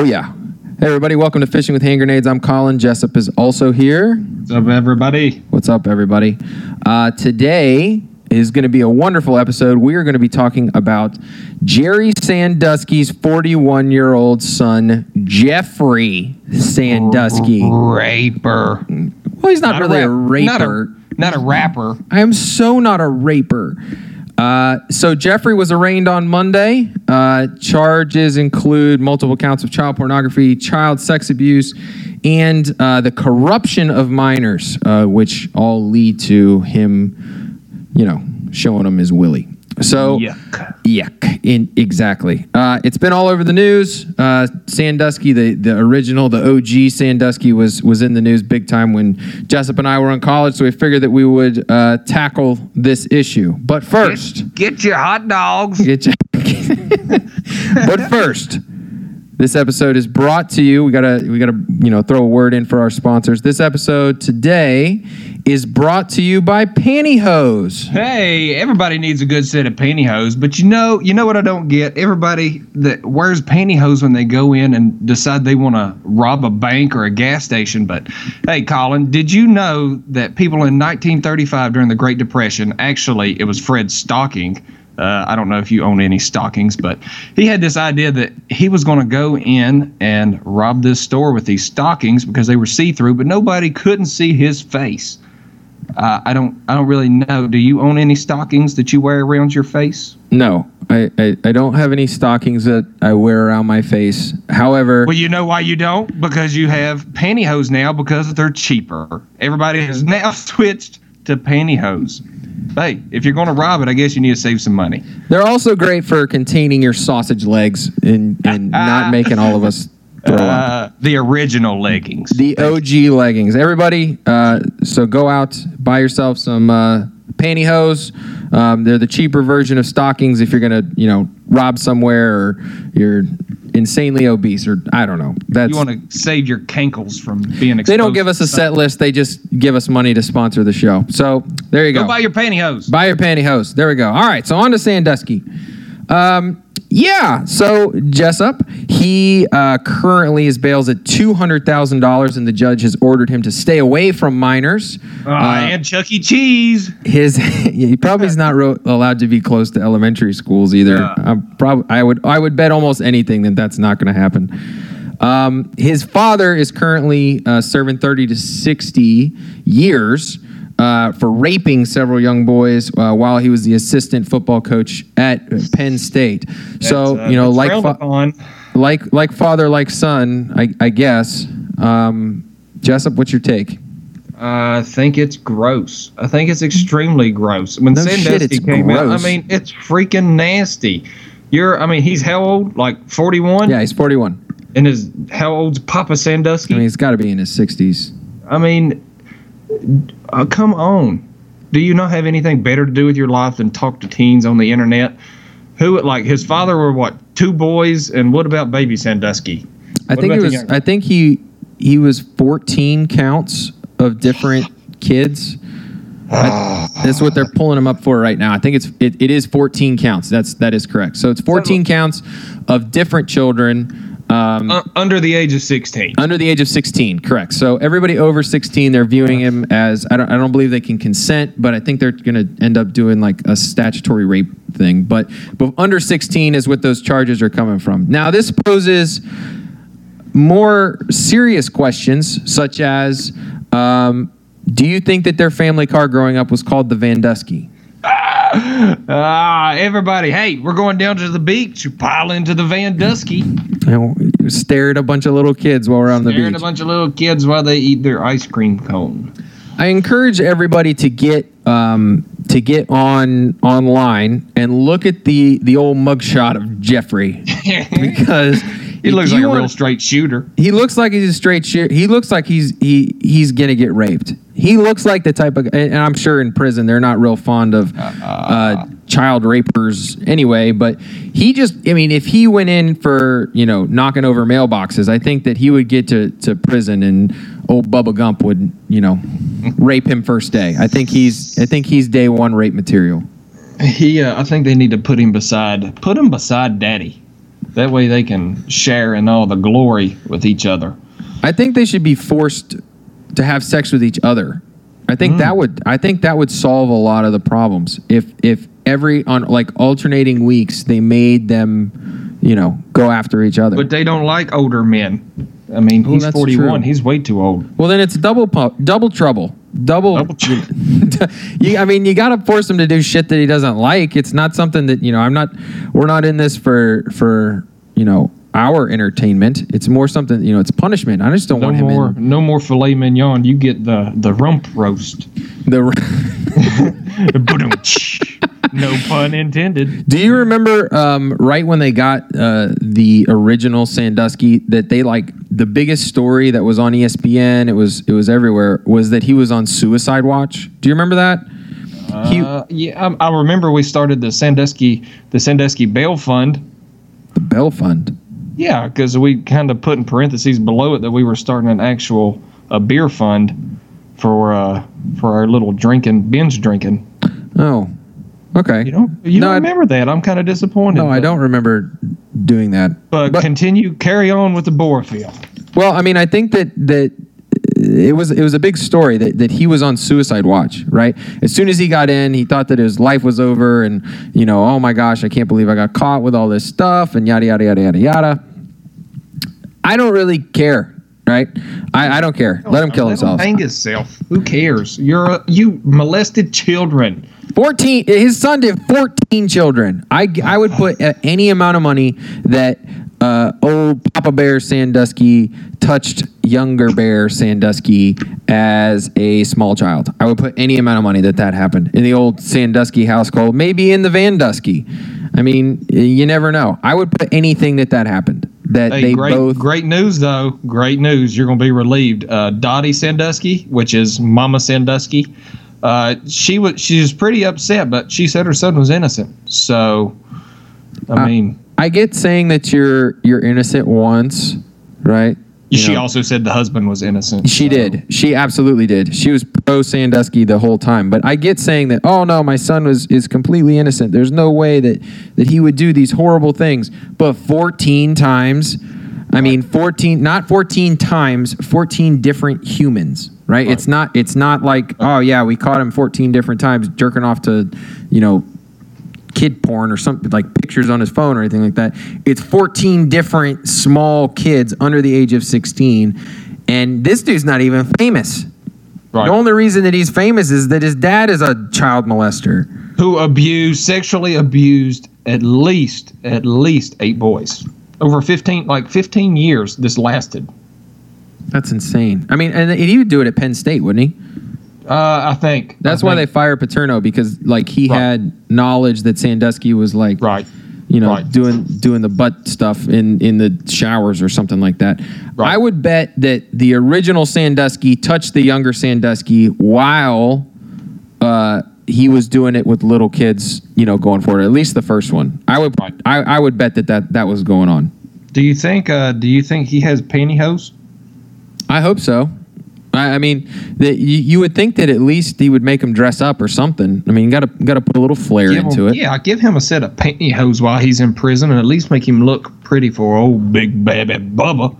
Oh yeah. Hey everybody, welcome to Fishing with Hand Grenades. I'm Colin. Jessup is also here. What's up, everybody? What's up, everybody? Uh, today is going to be a wonderful episode. We are going to be talking about Jerry Sandusky's 41 year old son, Jeffrey Sandusky. Raper. Well, he's not, really a, rap- Not raper. a, not a rapper. I am so not a raper. Uh, so Jeffrey was arraigned on Monday. Uh, charges include multiple counts of child pornography, child sex abuse, and uh, the corruption of minors, uh, which all lead to him, you know, showing him his willy. So Yuck. Yuck. In, exactly. Uh, it's been all over the news. Uh, Sandusky, the, the original, the OG Sandusky, was was in the news big time when Jessup and I were in college. So we figured that we would uh, tackle this issue. But first, Get your hot dogs. get you. but first, this episode is brought to you. We gotta we gotta you know throw a word in for our sponsors. This episode today is brought to you by Pantyhose. Hey, everybody needs a good set of pantyhose, but you know, you know what I don't get? Everybody that wears pantyhose when they go in and decide they want to rob a bank or a gas station. But hey, Colin, did you know that people in 1935 during the Great Depression, actually, it was Fred Stocking. Uh, I don't know if you own any stockings, but he had this idea that he was going to go in and rob this store with these stockings because they were see-through, but nobody couldn't see his face. Uh, I don't. I don't really know. Do you own any stockings that you wear around your face? No, I, I, I don't have any stockings that I wear around my face. However, Well, you know why you don't? Because you have pantyhose now because they're cheaper. Everybody has now switched to pantyhose. Hey, if you're going to rob it, I guess you need to save some money. they're also great for containing your sausage legs and, and not making all of us. Uh, the original leggings. The OG leggings. Everybody, uh, so go out, buy yourself some uh, pantyhose. Um, they're the cheaper version of stockings if you're gonna, you know, rob somewhere or you're insanely obese or I don't know. That's you want to save your cankles from being exposed. they don't give us a set list. They just give us money to sponsor the show. So there you Go go. buy your pantyhose. Buy your pantyhose. There we go. All right, so on to Sandusky. Um, yeah, so Jessup, he uh, currently is bails at two hundred thousand dollars, and the judge has ordered him to stay away from minors. Uh, Uh, and Chuck E. Cheese. his he probably is not ro- allowed to be close to elementary schools either. Yeah. I'm prob- I would I would bet almost anything that that's not going to happen. Um, his father is currently uh, serving 30 to 60 years uh, for raping several young boys uh, while he was the assistant football coach at Penn State. so That's, uh, you know, like fa- like like father, like son, I, I guess. Um, Jessup, what's your take? I think it's gross. I think it's extremely gross. When No shit, Sandusky came out. I mean, it's freaking nasty. You're, I mean, he's how old? Like 41? Yeah, he's 41. And his, how old's Papa Sandusky? I mean, he's got to be in his 60s. Uh, come on. Do you not have anything better to do with your life than talk to teens on the internet? Who, like, his father were what, two boys? And what about baby Sandusky? I What think about it was. young- I think he he was 14 counts of different kids. I- that's what they're pulling him up for right now. I think it's it, it is 14 counts. That's that is correct. So it's 14 counts of different children um, Uh, under the age of 16. under the age of 16. Correct. So everybody over 16, they're viewing him as I don't I don't believe they can consent, but I think they're going to end up doing like a statutory rape thing. But but under 16 is what those charges are coming from. Now this poses more serious questions, such as um, Do you think that their family car growing up was called the Vandusky? Ah, everybody, hey, we're going down to the beach. You pile into the Van Dusky. And stare at a bunch of little kids while we're on the Staring at a bunch of little kids while they eat their ice cream cone. I encourage everybody to get um, to get on online and look at the the old mugshot of Jeffrey because He looks like a real straight shooter. He looks like he's a straight shit. He looks like he's he he's gonna get raped. He looks like the type of, and I'm sure in prison they're not real fond of uh, child rapers anyway. But he just, I mean, if he went in for you know knocking over mailboxes, I think that he would get to to prison, and old Bubba Gump would you know rape him first day. I think he's I think he's day one rape material. He, uh, I think they need to put him beside, put him beside Daddy. That way they can share in all the glory with each other. I think they should be forced to have sex with each other. I think that mm. would I think that would solve a lot of the problems. If if every on like alternating weeks they made them, you know, go after each other. But they don't like older men. I mean, he's 41. true. He's way too old. well, then it's double pu- double trouble. Double. Double tr- you, I mean, you got to force him to do shit that he doesn't like. It's not something that you know. I'm not. We're not in this for for you know our entertainment. It's more something you know. It's punishment. I just don't No want him more, in no more filet mignon. You get the the rump roast. the. no pun intended. Do you remember um, right when they got uh, the original Sandusky that they like the biggest story that was on ESPN? It was it was everywhere. Was that he was on suicide watch? Do you remember that? he Uh, yeah, I, I remember we started the Sandusky the Sandusky Bail Fund. the Bell Fund. Yeah, because we kind of put in parentheses below it that we were starting an actual a beer fund for uh, for our little drinking binge drinking. Oh, okay. You don't you No, don't remember that? I'm kind of disappointed. no, I don't remember doing that. But, But- continue, carry on with the Borefield. Well, I mean, I think that that it was it was a big story that, that he was on suicide watch, right? As soon as he got in, he thought that his life was over, and you know, oh my gosh, I can't believe I got caught with all this stuff, and yada yada yada yada yada. I don't really care, right? I, I don't care. Let him kill Let himself. hang himself. Who cares? You're a, you molested children. 14 his son did 14 children i, I would put any amount of money that uh, old papa bear sandusky touched younger bear sandusky as a small child i would put any amount of money that that happened in the old sandusky household maybe in the van dusky i mean you never know i would put anything that that happened that Hey, they great, both great news though. Great news. You're going to be relieved. Uh, Dottie Sandusky, which is Mama Sandusky, uh, she was she was pretty upset, but she said her son was innocent. So, I mean, i get saying that you're you're innocent once right she know. also said the husband was innocent. She so- did. She absolutely did. She was pro Sandusky the whole time. But I get saying that, oh no, my son was is completely innocent. There's no way that that he would do these horrible things. But 14 times, I mean 14, not 14 times, 14 different humans, right? It's not it's not like, oh yeah, we caught him 14 different times jerking off to, you know, kid porn or something like pictures on his phone or anything like that. It's 14 different small kids under the age of 16. And this dude's not even famous. Right. The only reason that he's famous is that his dad is a child molester. who abused, sexually abused at least at least eight boys over 15 like 15 years. This lasted. That's insane. I mean, and he would do it at Penn State, wouldn't he? Uh, I think That's I why they fired Paterno because like he Right. had knowledge that Sandusky was like right. you know, Right. doing doing the butt stuff in in the showers or something like that. Right. I would bet that the original Sandusky touched the younger Sandusky while uh, he was doing it with little kids, you know, going forward. At least the first one. I would. I, I would bet that, that that was going on. Do you think? Uh, do you think he has pantyhose? I hope so. I, I mean, that you, you would think that at least he would make him dress up or something. I mean, you got to got to put a little flair Give into him, it. Yeah, give him a set of pantyhose while he's in prison, and at least make him look pretty for old big baby Bubba.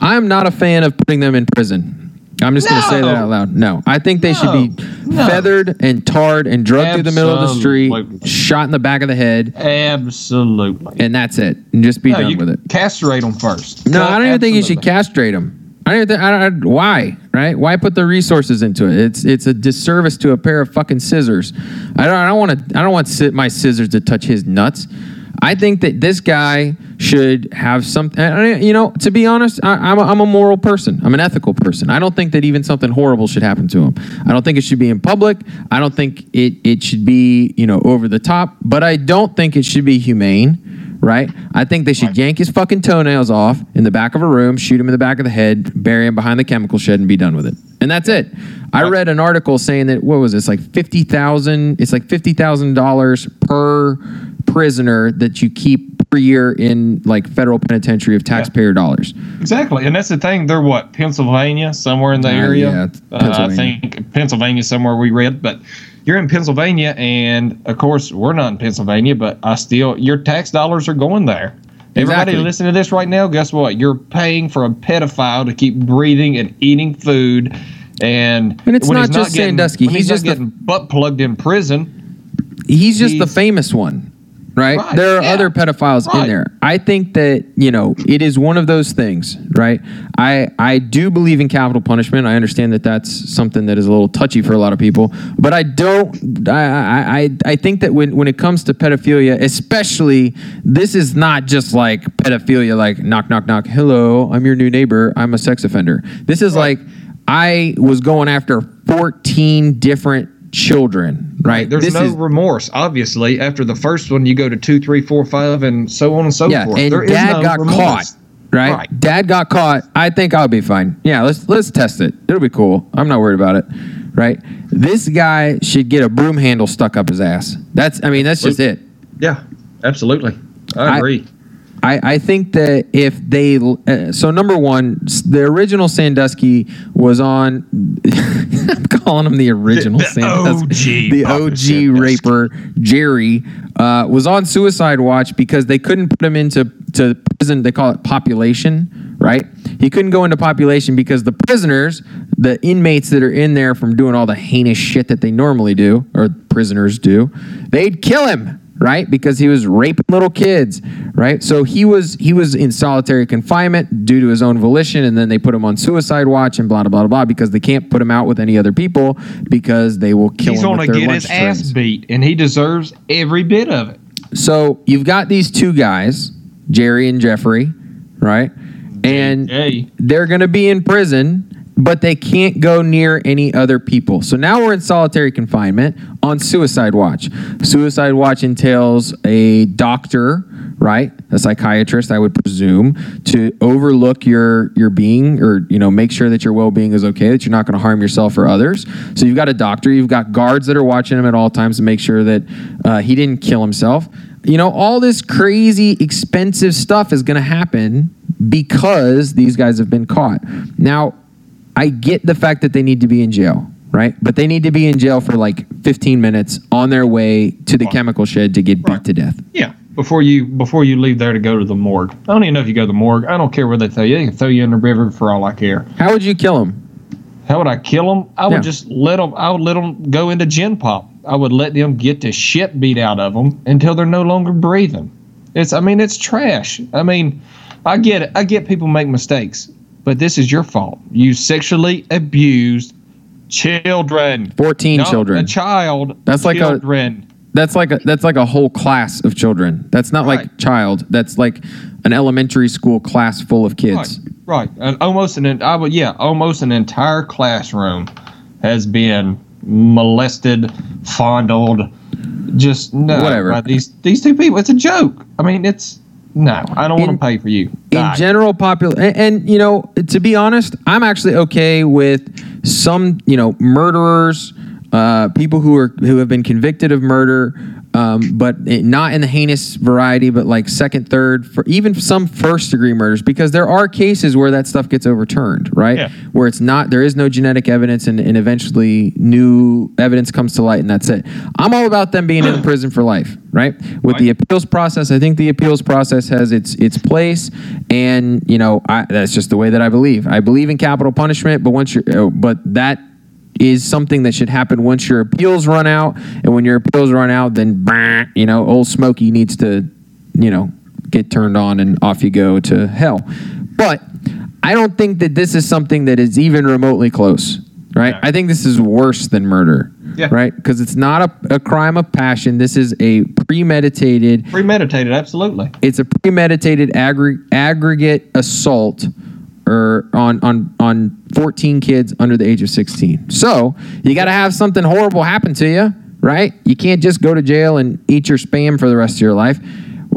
I'm not a fan of putting them in prison. I'm just going to say that out loud. No, I think they should be No. feathered and tarred and drugged through the middle of the street, shot in the back of the head, Absolutely. and that's it. And just be No, done you with it. castrate them first. No, I don't even think you should castrate them. I don't. I don't, why? Right? Why put the resources into it? It's it's a disservice to a pair of fucking scissors. I don't. I don't want to. I don't want my scissors to touch his nuts. I think that this guy should have something. You know, to be honest, I, I'm a, I'm a moral person. I'm an ethical person. I don't think that even something horrible should happen to him. I don't think it should be in public. I don't think it it should be you know over the top. But I don't think it should be humane right? I think they should yank his fucking toenails off in the back of a room, shoot him in the back of the head, bury him behind the chemical shed, and be done with it. And that's it. I read an article saying that what was this like fifty thousand? It's like fifty thousand dollars per prisoner that you keep per year in like federal penitentiary of taxpayer dollars. Exactly, and that's the thing. They're what Pennsylvania, somewhere in the Uh, area. yeah, it's Uh, I Pennsylvania. think Pennsylvania somewhere we read, but you're in Pennsylvania, and of course we're not in Pennsylvania, but I still your tax dollars are going there. Everybody Exactly. listening to this right now, guess what? You're paying for a pedophile to keep breathing and eating food, and And it's when not he's just getting- Sandusky. He's not just getting butt plugged in prison. He's just the famous one, right? Right, There are yeah, other pedophiles in there. I think that you know it is one of those things, right? I I do believe in capital punishment. I understand that that's something that is a little touchy for a lot of people, but I don't. I I I, I think that when when it comes to pedophilia, especially, this is not just like pedophilia, like knock knock knock. Hello, I'm your new neighbor. I'm a sex offender. This is like I was going after 14 different children, right? There's This no is- remorse, obviously. After the first one, you go to two, three, four, five, and so on and so Yeah, forth. and There dad no got remorse. caught, right? Right. Dad got caught. I think I'll be fine. Yeah, let's let's test it. It'll be cool. I'm not worried about it, right? This guy should get a broom handle stuck up his ass. That's I mean that's just it. Yeah, absolutely. I I- agree. I, I think that if they uh, so number one the original Sandusky was on I'm calling him the original The- the Sandusky OG the OG Sandusky. raper Jerry uh, was on suicide watch because they couldn't put him into to prison. They call it population right? He couldn't go into population because the prisoners the inmates that are in there from doing all the heinous shit that they normally do or prisoners do they'd kill him right? Because he was raping little kids right? So he was he was in solitary confinement due to his own volition and then they put him on suicide watch and blah blah blah blah because they can't put him out with any other people because they will kill He's him He's going to get his ass beat, and he deserves every bit of it. so you've got these two guys jerry and jeffrey right? And Hey, they're going to be in prison, but they can't go near any other people. So now we're in solitary confinement on suicide watch. Suicide watch entails a doctor, right? A psychiatrist, I would presume, to overlook your your being or you know make sure that your well-being is okay, that you're not going to harm yourself or others. So you've got a doctor, you've got guards that are watching him at all times to make sure that uh, he didn't kill himself. You know, all this crazy expensive stuff is going to happen because these guys have been caught. Now, I get the fact that they need to be in jail, right? But they need to be in jail for like 15 minutes on their way to the chemical shed to get beat to death. yeah. Before you before you leave there to go to the morgue, I don't even know if you go to the morgue. I don't care where they throw you. They can throw you in the river for all I care. How would you kill them? How would I kill them? I would Yeah. just let them. I would let them go into gen pop. I would let them get the shit beat out of them until they're no longer breathing. It's. I mean, it's trash. I mean, I get it. I get people make mistakes, but this is your fault. You sexually abused children. 14 No, children. A child. That's like a- children. That's like a that's like a whole class of children. That's not like child. That's like an elementary school class full of kids. Right, right. And almost an I would yeah, almost an entire classroom has been molested, fondled, just no. Whatever. by these these two people, it's a joke. I mean, it's no. I don't In- want to pay for you. in general popul and, and you know to be honest i'm actually okay with some you know murderers uh, people who are who have been convicted of murder um, but it, not in the heinous variety but like second third for even some first degree murders because there are cases where that stuff gets overturned right? Yeah. where it's not there is no genetic evidence and, and eventually new evidence comes to light and that's it. I'm all about them being in prison for life right? With the appeals process i think the appeals process has its its place and you know I, that's just the way that i believe. I believe in capital punishment but once you're oh, but that is something that should happen once your appeals run out and when your appeals run out then you know old smokey needs to you know get turned on and off you go to hell but i don't think that this is something that is even remotely close right Yeah. i think this is worse than murder Yeah. right because it's not a, a crime of passion this is a premeditated premeditated, absolutely. it's a premeditated aggr- aggregate assault or on on on 14 kids under the age of 16. So you got to have something horrible happen to you, right? You can't just go to jail and eat your spam for the rest of your life.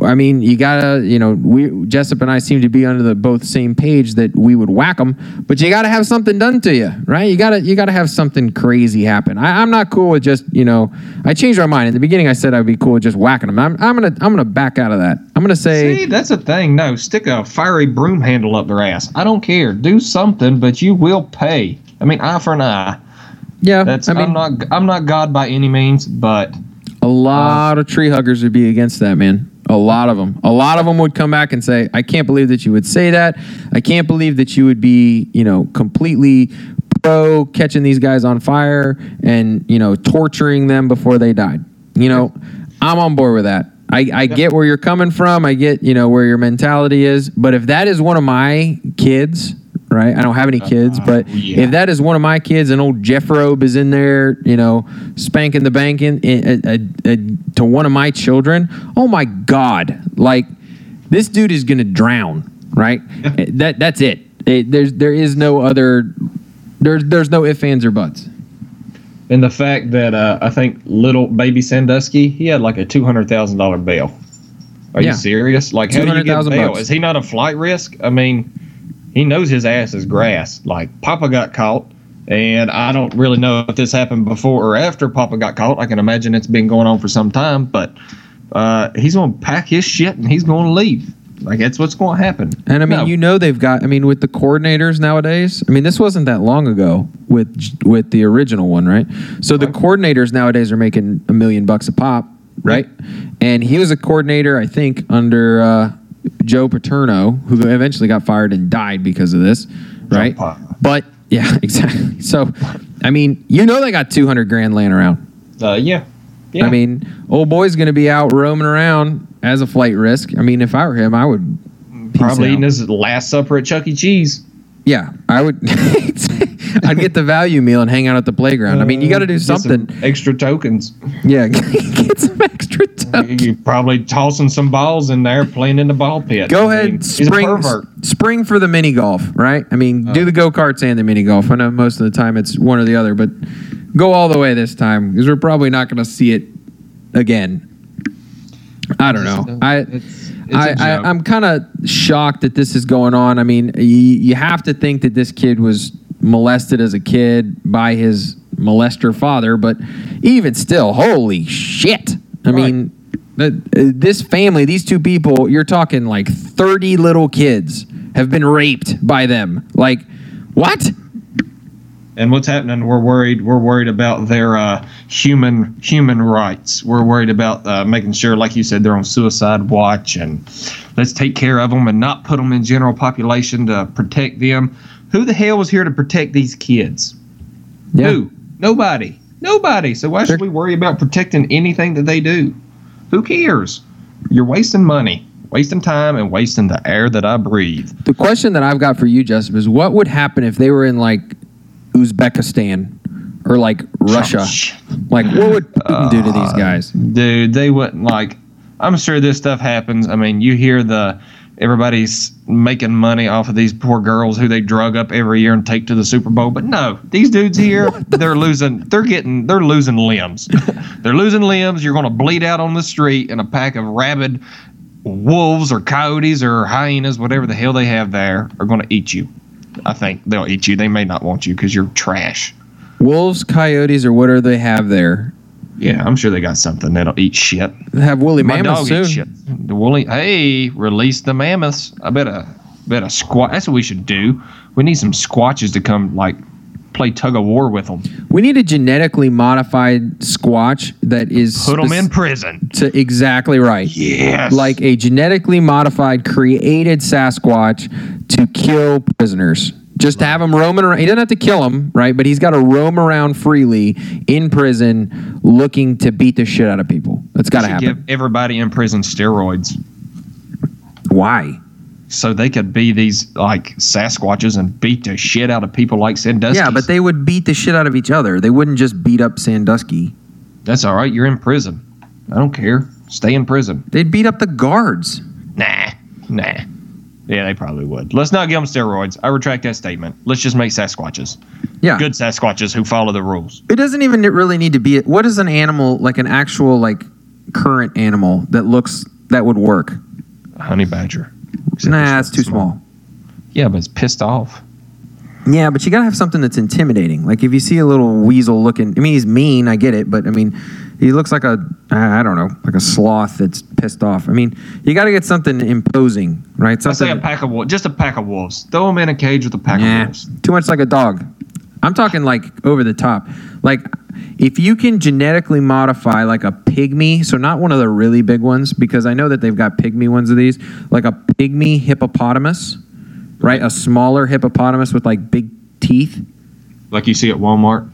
I mean, you gotta, you know, we Jessup and I seem to be under the both same page that we would whack them, but you gotta have something done to you, right? You gotta, you gotta have something crazy happen. I, I'm not cool with just, you know, I changed my mind in the beginning. I said I'd be cool with just whacking them. I'm, I'm gonna, I'm gonna back out of that. I'm gonna say, See, that's a thing. No, stick a fiery broom handle up their ass. I don't care. Do something, but you will pay. I mean, eye for an eye. yeah. That's. I mean, I'm not. I'm not God by any means, but a lot uh, of tree huggers would be against that, man. A lot of them. A lot of them would come back and say, "I can't believe that you would say that. I can't believe that you would be, you know, completely pro catching these guys on fire and you know torturing them before they died." You know, I'm on board with that. I, I get where you're coming from. I get you know where your mentality is. But if that is one of my kids, right? I don't have any kids, but yeah. if that is one of my kids and old Jeff Robe is in there, you know, spanking the banking uh, uh, uh, to one of my children, oh my God! Like this dude is gonna drown, right? Uh, That that's it. It- There's there is no other. There's there's no ifs ands or buts. And the fact that uh, I think little baby Sandusky, he had like a two hundred thousand dollar bail. Are Yeah. you serious? Like, how do you get 200,000 bail? bucks. Is he not a flight risk? I mean, he knows his ass is grass. Like, Papa got caught, and I don't really know if this happened before or after Papa got caught. I can imagine it's been going on for some time, but uh, he's going to pack his shit and he's going to leave. Like, that's what's going to happen. And I mean, No. you know, they've got. I mean, with the coordinators nowadays. I mean, this wasn't that long ago with with the original one, right? So the coordinators nowadays are making a million bucks a pop, right? And he was a coordinator, I think, under uh, Joe Paterno, who eventually got fired and died because of this, right? But yeah, exactly. So, I mean, you know, they got two hundred grand laying around. Uh, yeah. Yeah. I mean, old boy's going to be out roaming around as a flight risk. I mean, if I were him, I would probably eating his last supper at Chuck E. Cheese. Yeah, I would. I'd get the value meal and hang out at the playground. I mean, you got to do Get some something. extra tokens. Yeah, get some extra time. You're probably tossing some balls in there, playing in the ball pit. Go I ahead, mean, spring, spring for the mini golf, right? I mean, Uh. do the go karts and the mini golf. I know most of the time it's one or the other, but go all the way this time because we're probably not going to see it again. I don't know. I. It's, it's I, a I, joke. I'm kind of shocked that this is going on. I mean, you, you have to think that this kid was molested as a kid by his molester father, but even still, holy shit. I mean, uh, this family, these two people, you're talking like 30 little kids have been raped by them. Like, what? and what's happening? We're worried. We're worried about their uh, human human rights. We're worried about uh, making sure, like you said, they're on suicide watch, and let's take care of them and not put them in general population to protect them. Who the hell was here to protect these kids? Yeah. Who? Nobody. Nobody. So why should we worry about protecting anything that they do? Who cares? You're wasting money, wasting time, and wasting the air that I breathe. The question that I've got for you, Jessup, is what would happen if they were in like Uzbekistan or like Russia? Like, what would Putin do to these uh, guys? Dude, they wouldn't like. I'm sure this stuff happens. I mean, you hear the everybody's making money off of these poor girls who they drug up every year and take to the Super Bowl. But no, these dudes here, they're losing. They're getting. They're losing limbs. they're losing limbs. You're going to bleed out on the street, and a pack of rabid wolves or coyotes or hyenas, whatever the hell they have there, are going to eat you. I think they'll eat you. They may not want you because you're trash. Wolves, coyotes, or what do they have there? Yeah, I'm sure they got something that'll eat shit. They have woolly My mammoths dog soon. eats shit. The woolly. Hey, release the mammoths. I bet a bet a squat. That's what we should do. We need some squatches to come like play tug of war with them. We need a genetically modified squatch that is Put them in prison. to exactly right. Yes. Like a genetically modified, created Sasquatch to kill prisoners. Just to have him roaming around. He doesn't have to kill him, right? But he's got to roam around freely in prison looking to beat the shit out of people. That's got to happen. give everybody in prison steroids Why? so they could be these like Sasquatches and beat the shit out of people like Sandusky. Yeah, but they would beat the shit out of each other. They wouldn't just beat up Sandusky. that's all right. You're in prison. I don't care. Stay in prison. They'd beat up the guards. Nah, nah. Yeah, they probably would. Let's not give them steroids. I retract that statement. Let's just make Sasquatches. Yeah. Good Sasquatches who follow the rules. It doesn't even really need to be. What is an animal like an actual like current animal that looks that would work? A honey badger. Except nah, it's it's too small. Yeah, but it's pissed off. Yeah, but you gotta have something that's intimidating. Like if you see a little weasel looking, I mean, he's mean. I get it, but I mean, he looks like a, I don't know, like a sloth that's pissed off. I mean, you got to get something imposing, right? I say a pack of wolves, just a pack of wolves. Throw them in a cage with a pack of Yeah, wolves. too much like a dog. I'm talking like over the top. Like if you can genetically modify like a pygmy, so not one of the really big ones, because I know that they've got pygmy ones of these, like a pygmy hippopotamus, right? A smaller hippopotamus with like big teeth. Like you see at Walmart.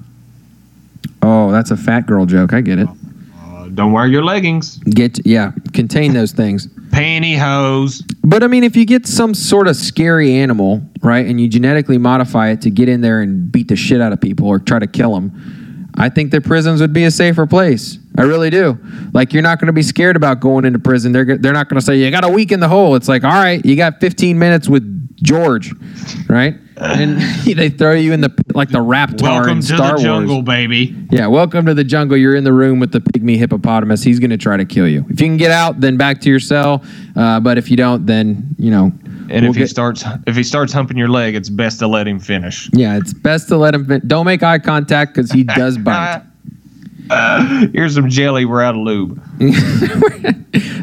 Oh, that's a fat girl joke. I get it. Uh, don't wear your leggings. Get yeah, contain those things. Pantyhose. But I mean, if you get some sort of scary animal, right, and you genetically modify it to get in there and beat the shit out of people or try to kill them, I think that prisons would be a safer place. I really do. Like, you're not going to be scared about going into prison. They're, they're not going to say, you got a week in the hole. It's like, all right, you got 15 minutes with George, right? And they throw you in the, like the Raptor Welcome in to Star the jungle, Wars. baby. Yeah, welcome to the jungle. You're in the room with the pygmy hippopotamus. He's going to try to kill you. If you can get out, then back to your cell. Uh, but if you don't, then, you know. And we'll if he get- starts if he starts humping your leg, it's best to let him finish. Yeah, it's best to let him. Fin- don't make eye contact because he does bite. Here's some jelly. We're out of lube.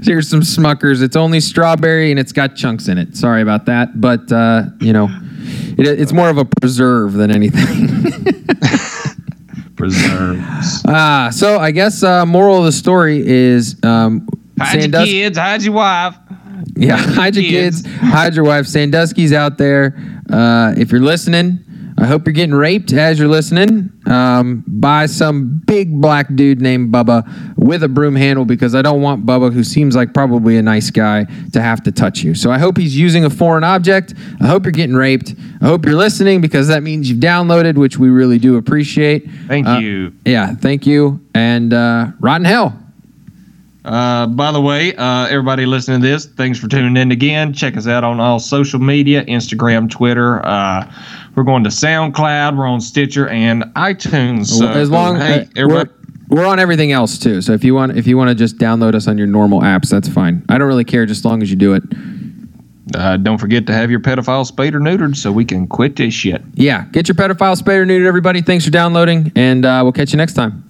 Here's some Smuckers. It's only strawberry and it's got chunks in it. Sorry about that, but uh, you know, it, it's more of a preserve than anything. Preserves. Ah, so I guess uh, moral of the story is um, Hide your kids. Hide your wife. Yeah, hide your Kids. kids, hide your wife. Sandusky's out there. Uh, if you're listening, I hope you're getting raped as you're listening um, by some big black dude named Bubba with a broom handle because I don't want Bubba, who seems like probably a nice guy, to have to touch you. So I hope he's using a foreign object. I hope you're getting raped. I hope you're listening because that means you've downloaded, which we really do appreciate. Thank Uh, you. Yeah, thank you. And uh, rotten hell. Uh, by the way, uh, everybody listening to this, thanks for tuning in again. Check us out on all social media Instagram, Twitter. Uh, we're going to SoundCloud. We're on Stitcher and iTunes. So, as long hey, everybody, we're, we're on everything else too. So if you want if you want to just download us on your normal apps, that's fine. I don't really care just as long as you do it. uh, don't forget to have your pedophile spayed or neutered so we can quit this shit. Yeah, get your pedophile spayed or neutered, everybody. Thanks for downloading, and uh, we'll catch you next time.